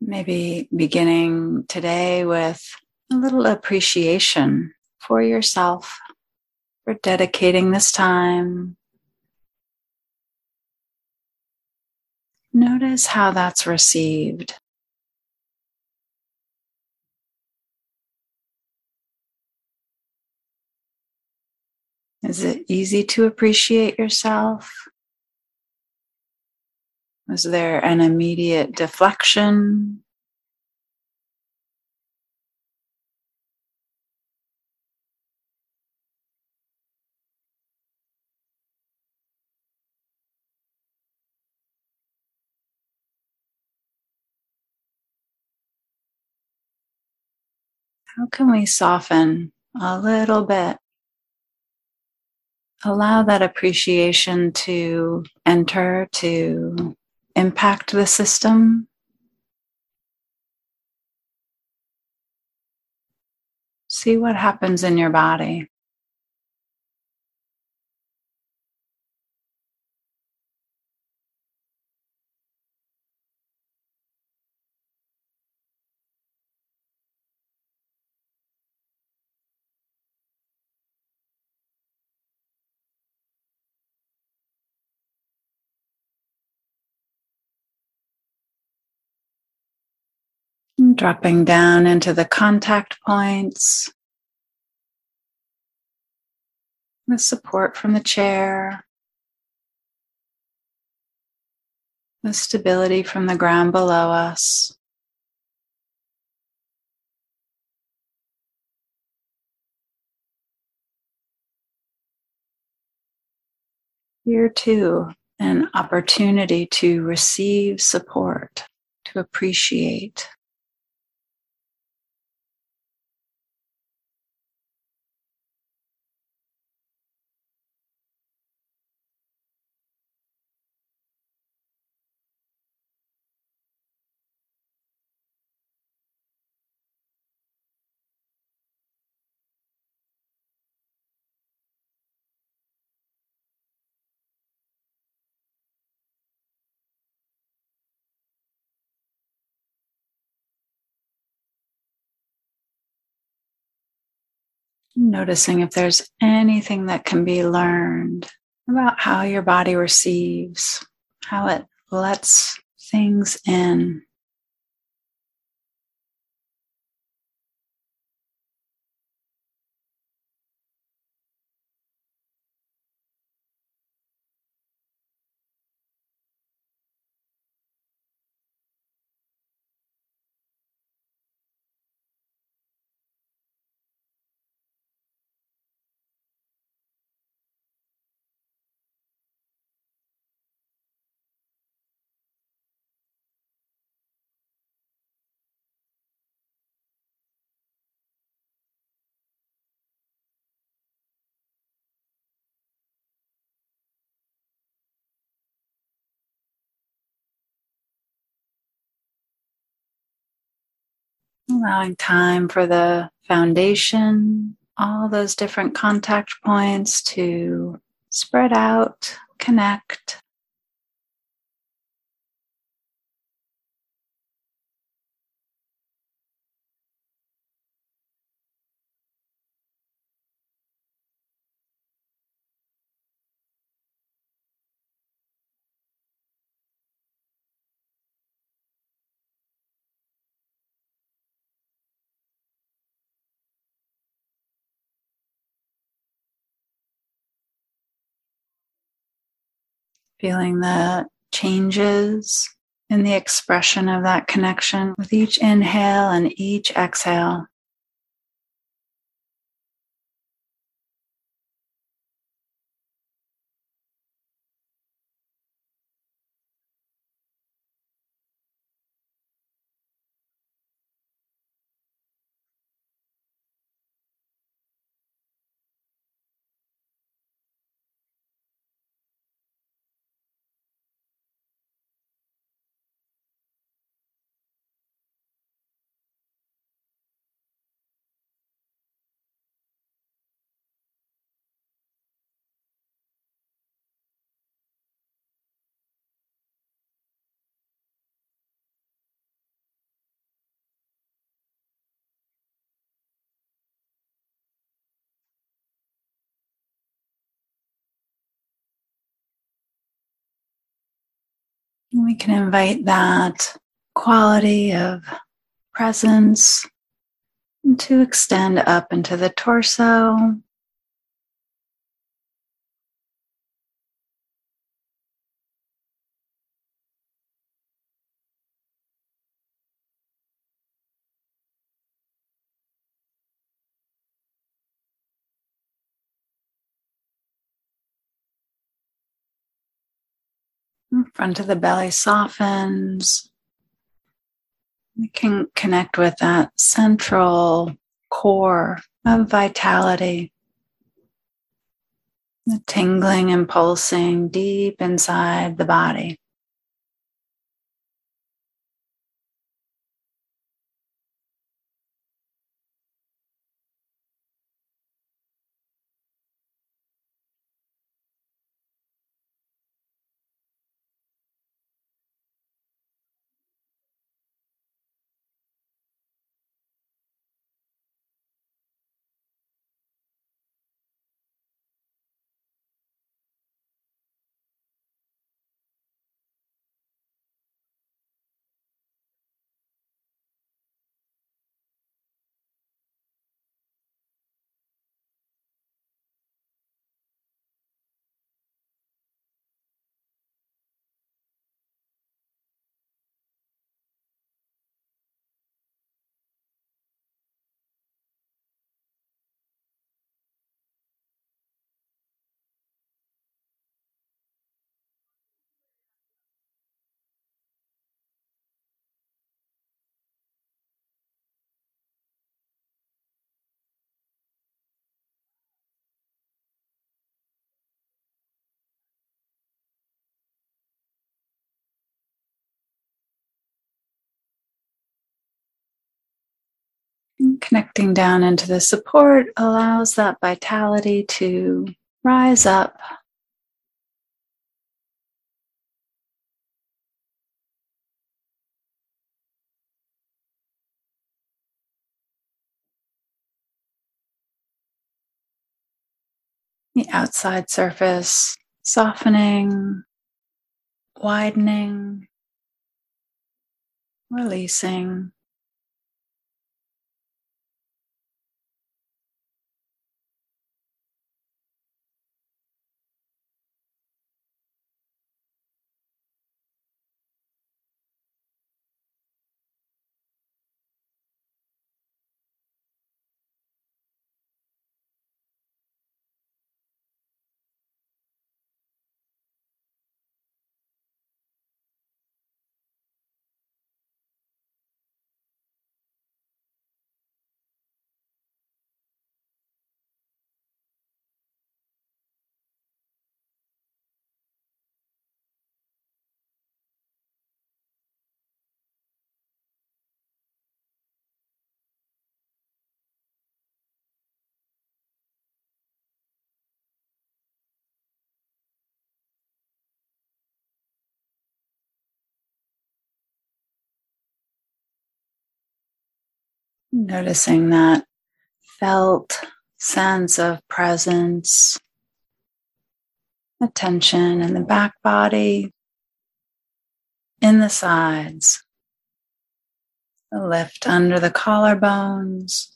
Maybe beginning today with a little appreciation for yourself for dedicating this time. Notice how that's received. Is it easy to appreciate yourself? Was there an immediate deflection? How can we soften a little bit? Allow that appreciation to enter, to impact the system. See what happens in your body. Dropping down into the contact points, the support from the chair, the stability from the ground below us. Here too, an opportunity to receive support, to appreciate. Noticing if there's anything that can be learned about how your body receives, how it lets things in. Allowing time for the foundation, all those different contact points to spread out, connect. Feeling the changes in the expression of that connection with each inhale and each exhale. We can invite that quality of presence to extend up into the torso. Front of the belly softens. We can connect with that central core of vitality, the tingling and pulsing deep inside the body. Connecting down into the support allows that vitality to rise up. The outside surface softening, widening, releasing. Noticing that felt sense of presence, attention in the back body, in the sides, the lift under the collarbones.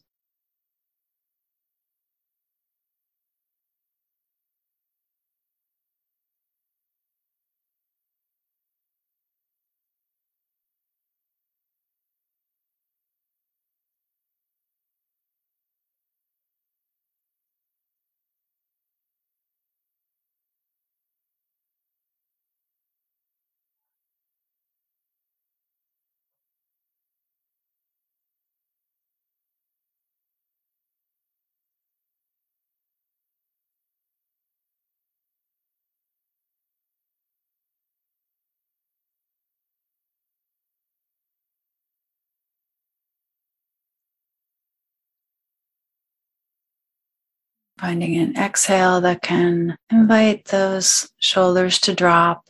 Finding an exhale that can invite those shoulders to drop.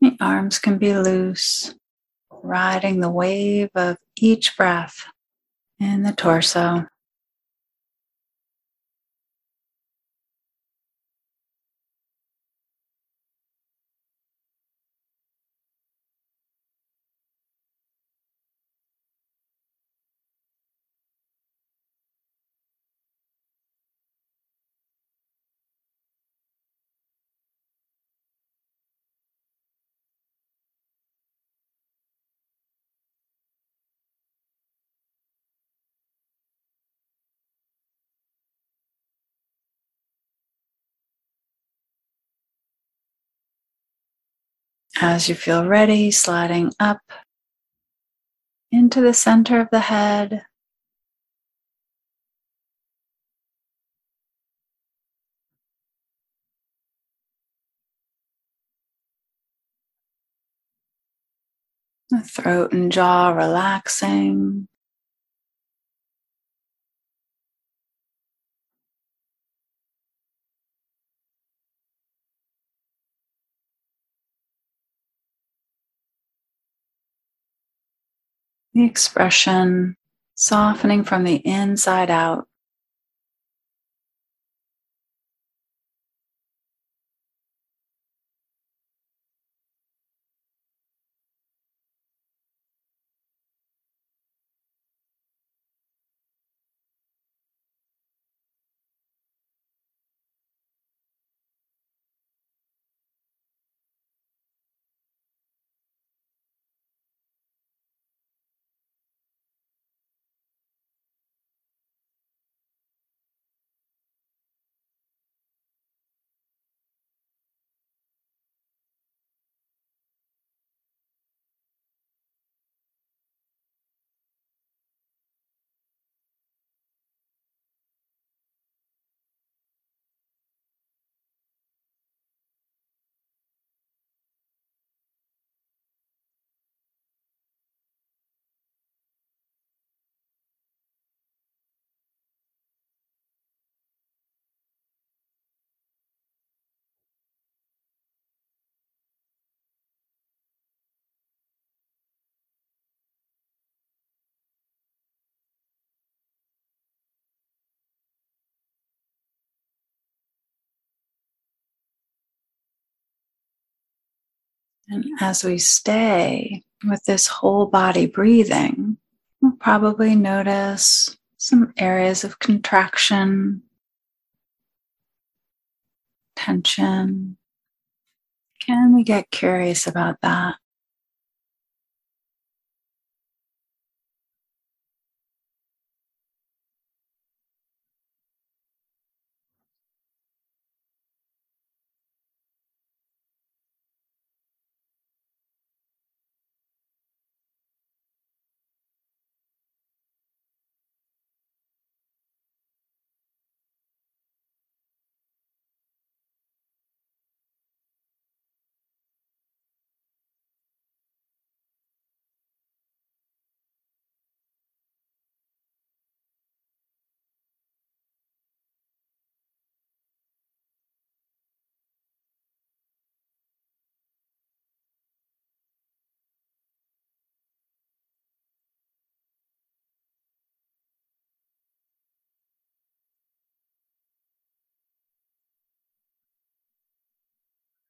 The arms can be loose, riding the wave of each breath in the torso. As you feel ready, sliding up into the center of the head. The throat and jaw relaxing. The expression softening from the inside out. And as we stay with this whole body breathing, we'll probably notice some areas of contraction, tension. Can we get curious about that?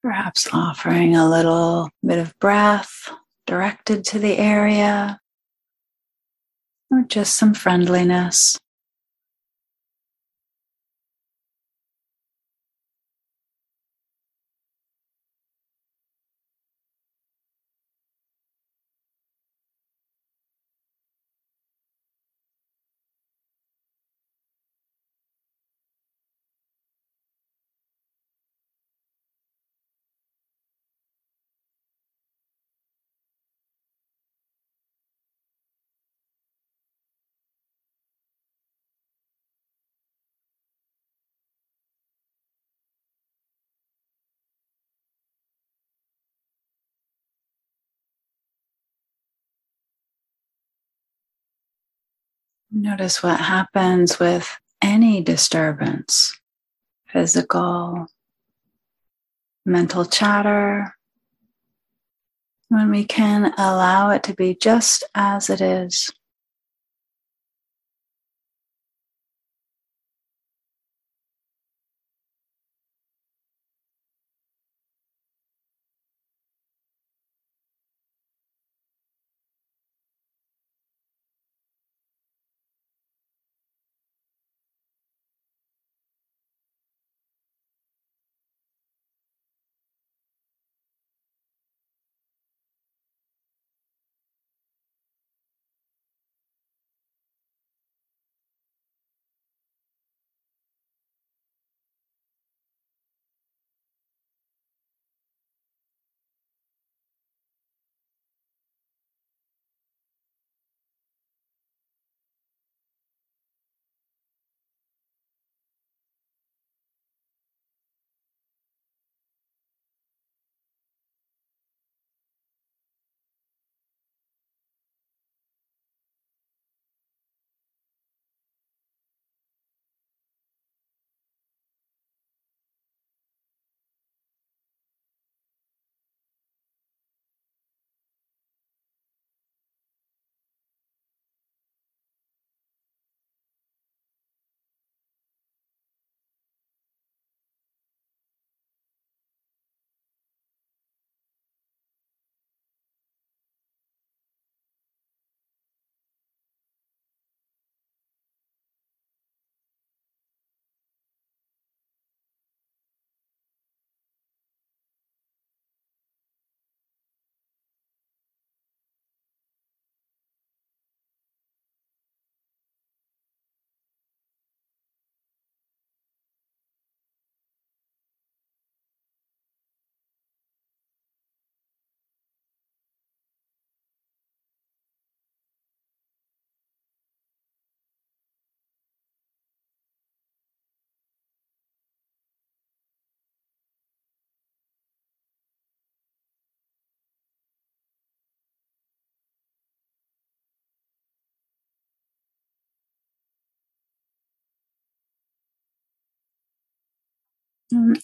Perhaps offering a little bit of breath directed to the area or just some friendliness. Notice what happens with any disturbance physical, mental chatter, when we can allow it to be just as it is.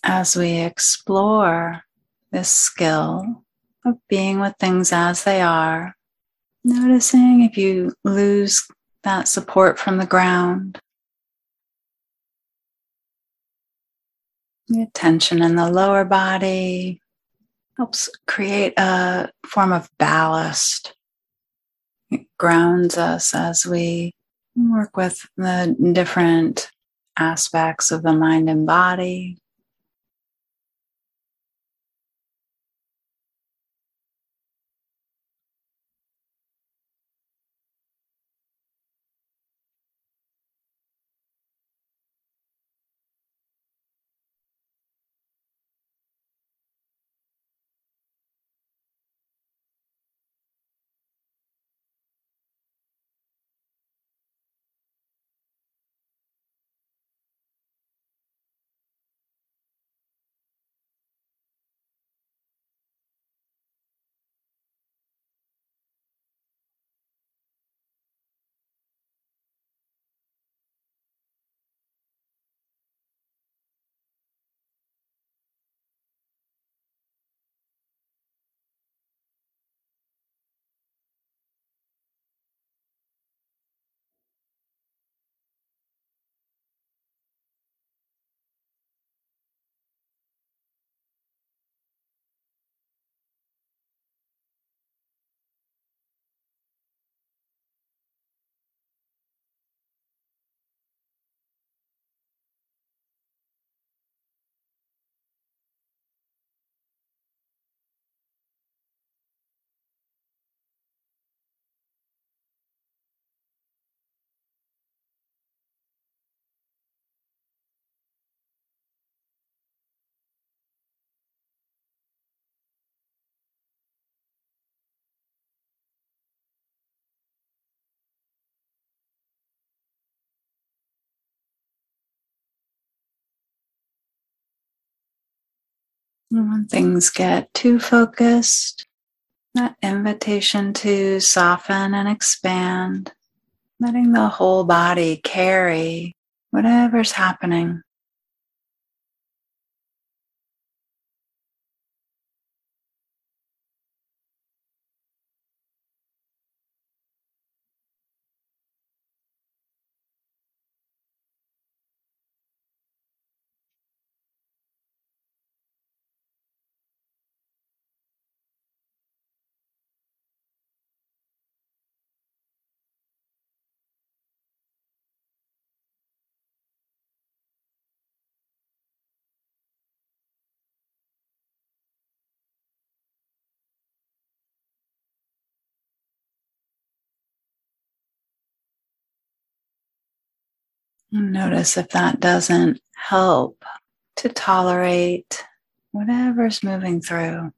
As we explore this skill of being with things as they are, noticing if you lose that support from the ground, the tension in the lower body helps create a form of ballast. It grounds us as we work with the different aspects of the mind and body. When things get too focused, that invitation to soften and expand, letting the whole body carry whatever's happening. Notice if that doesn't help to tolerate whatever's moving through.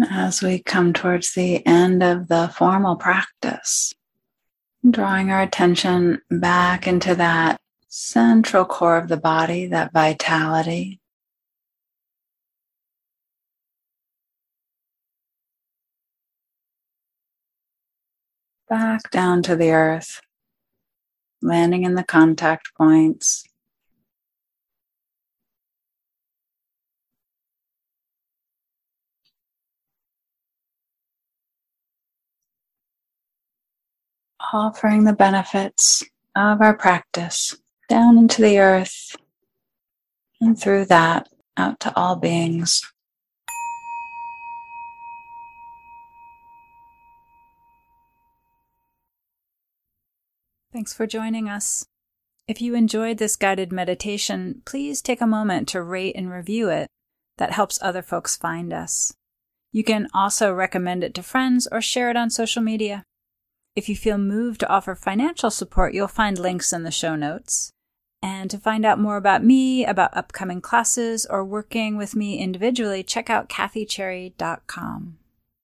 As we come towards the end of the formal practice, drawing our attention back into that central core of the body, that vitality. Back down to the earth, landing in the contact points. Offering the benefits of our practice down into the earth and through that out to all beings. Thanks for joining us. If you enjoyed this guided meditation, please take a moment to rate and review it. That helps other folks find us. You can also recommend it to friends or share it on social media. If you feel moved to offer financial support, you'll find links in the show notes. And to find out more about me, about upcoming classes, or working with me individually, check out kathycherry.com.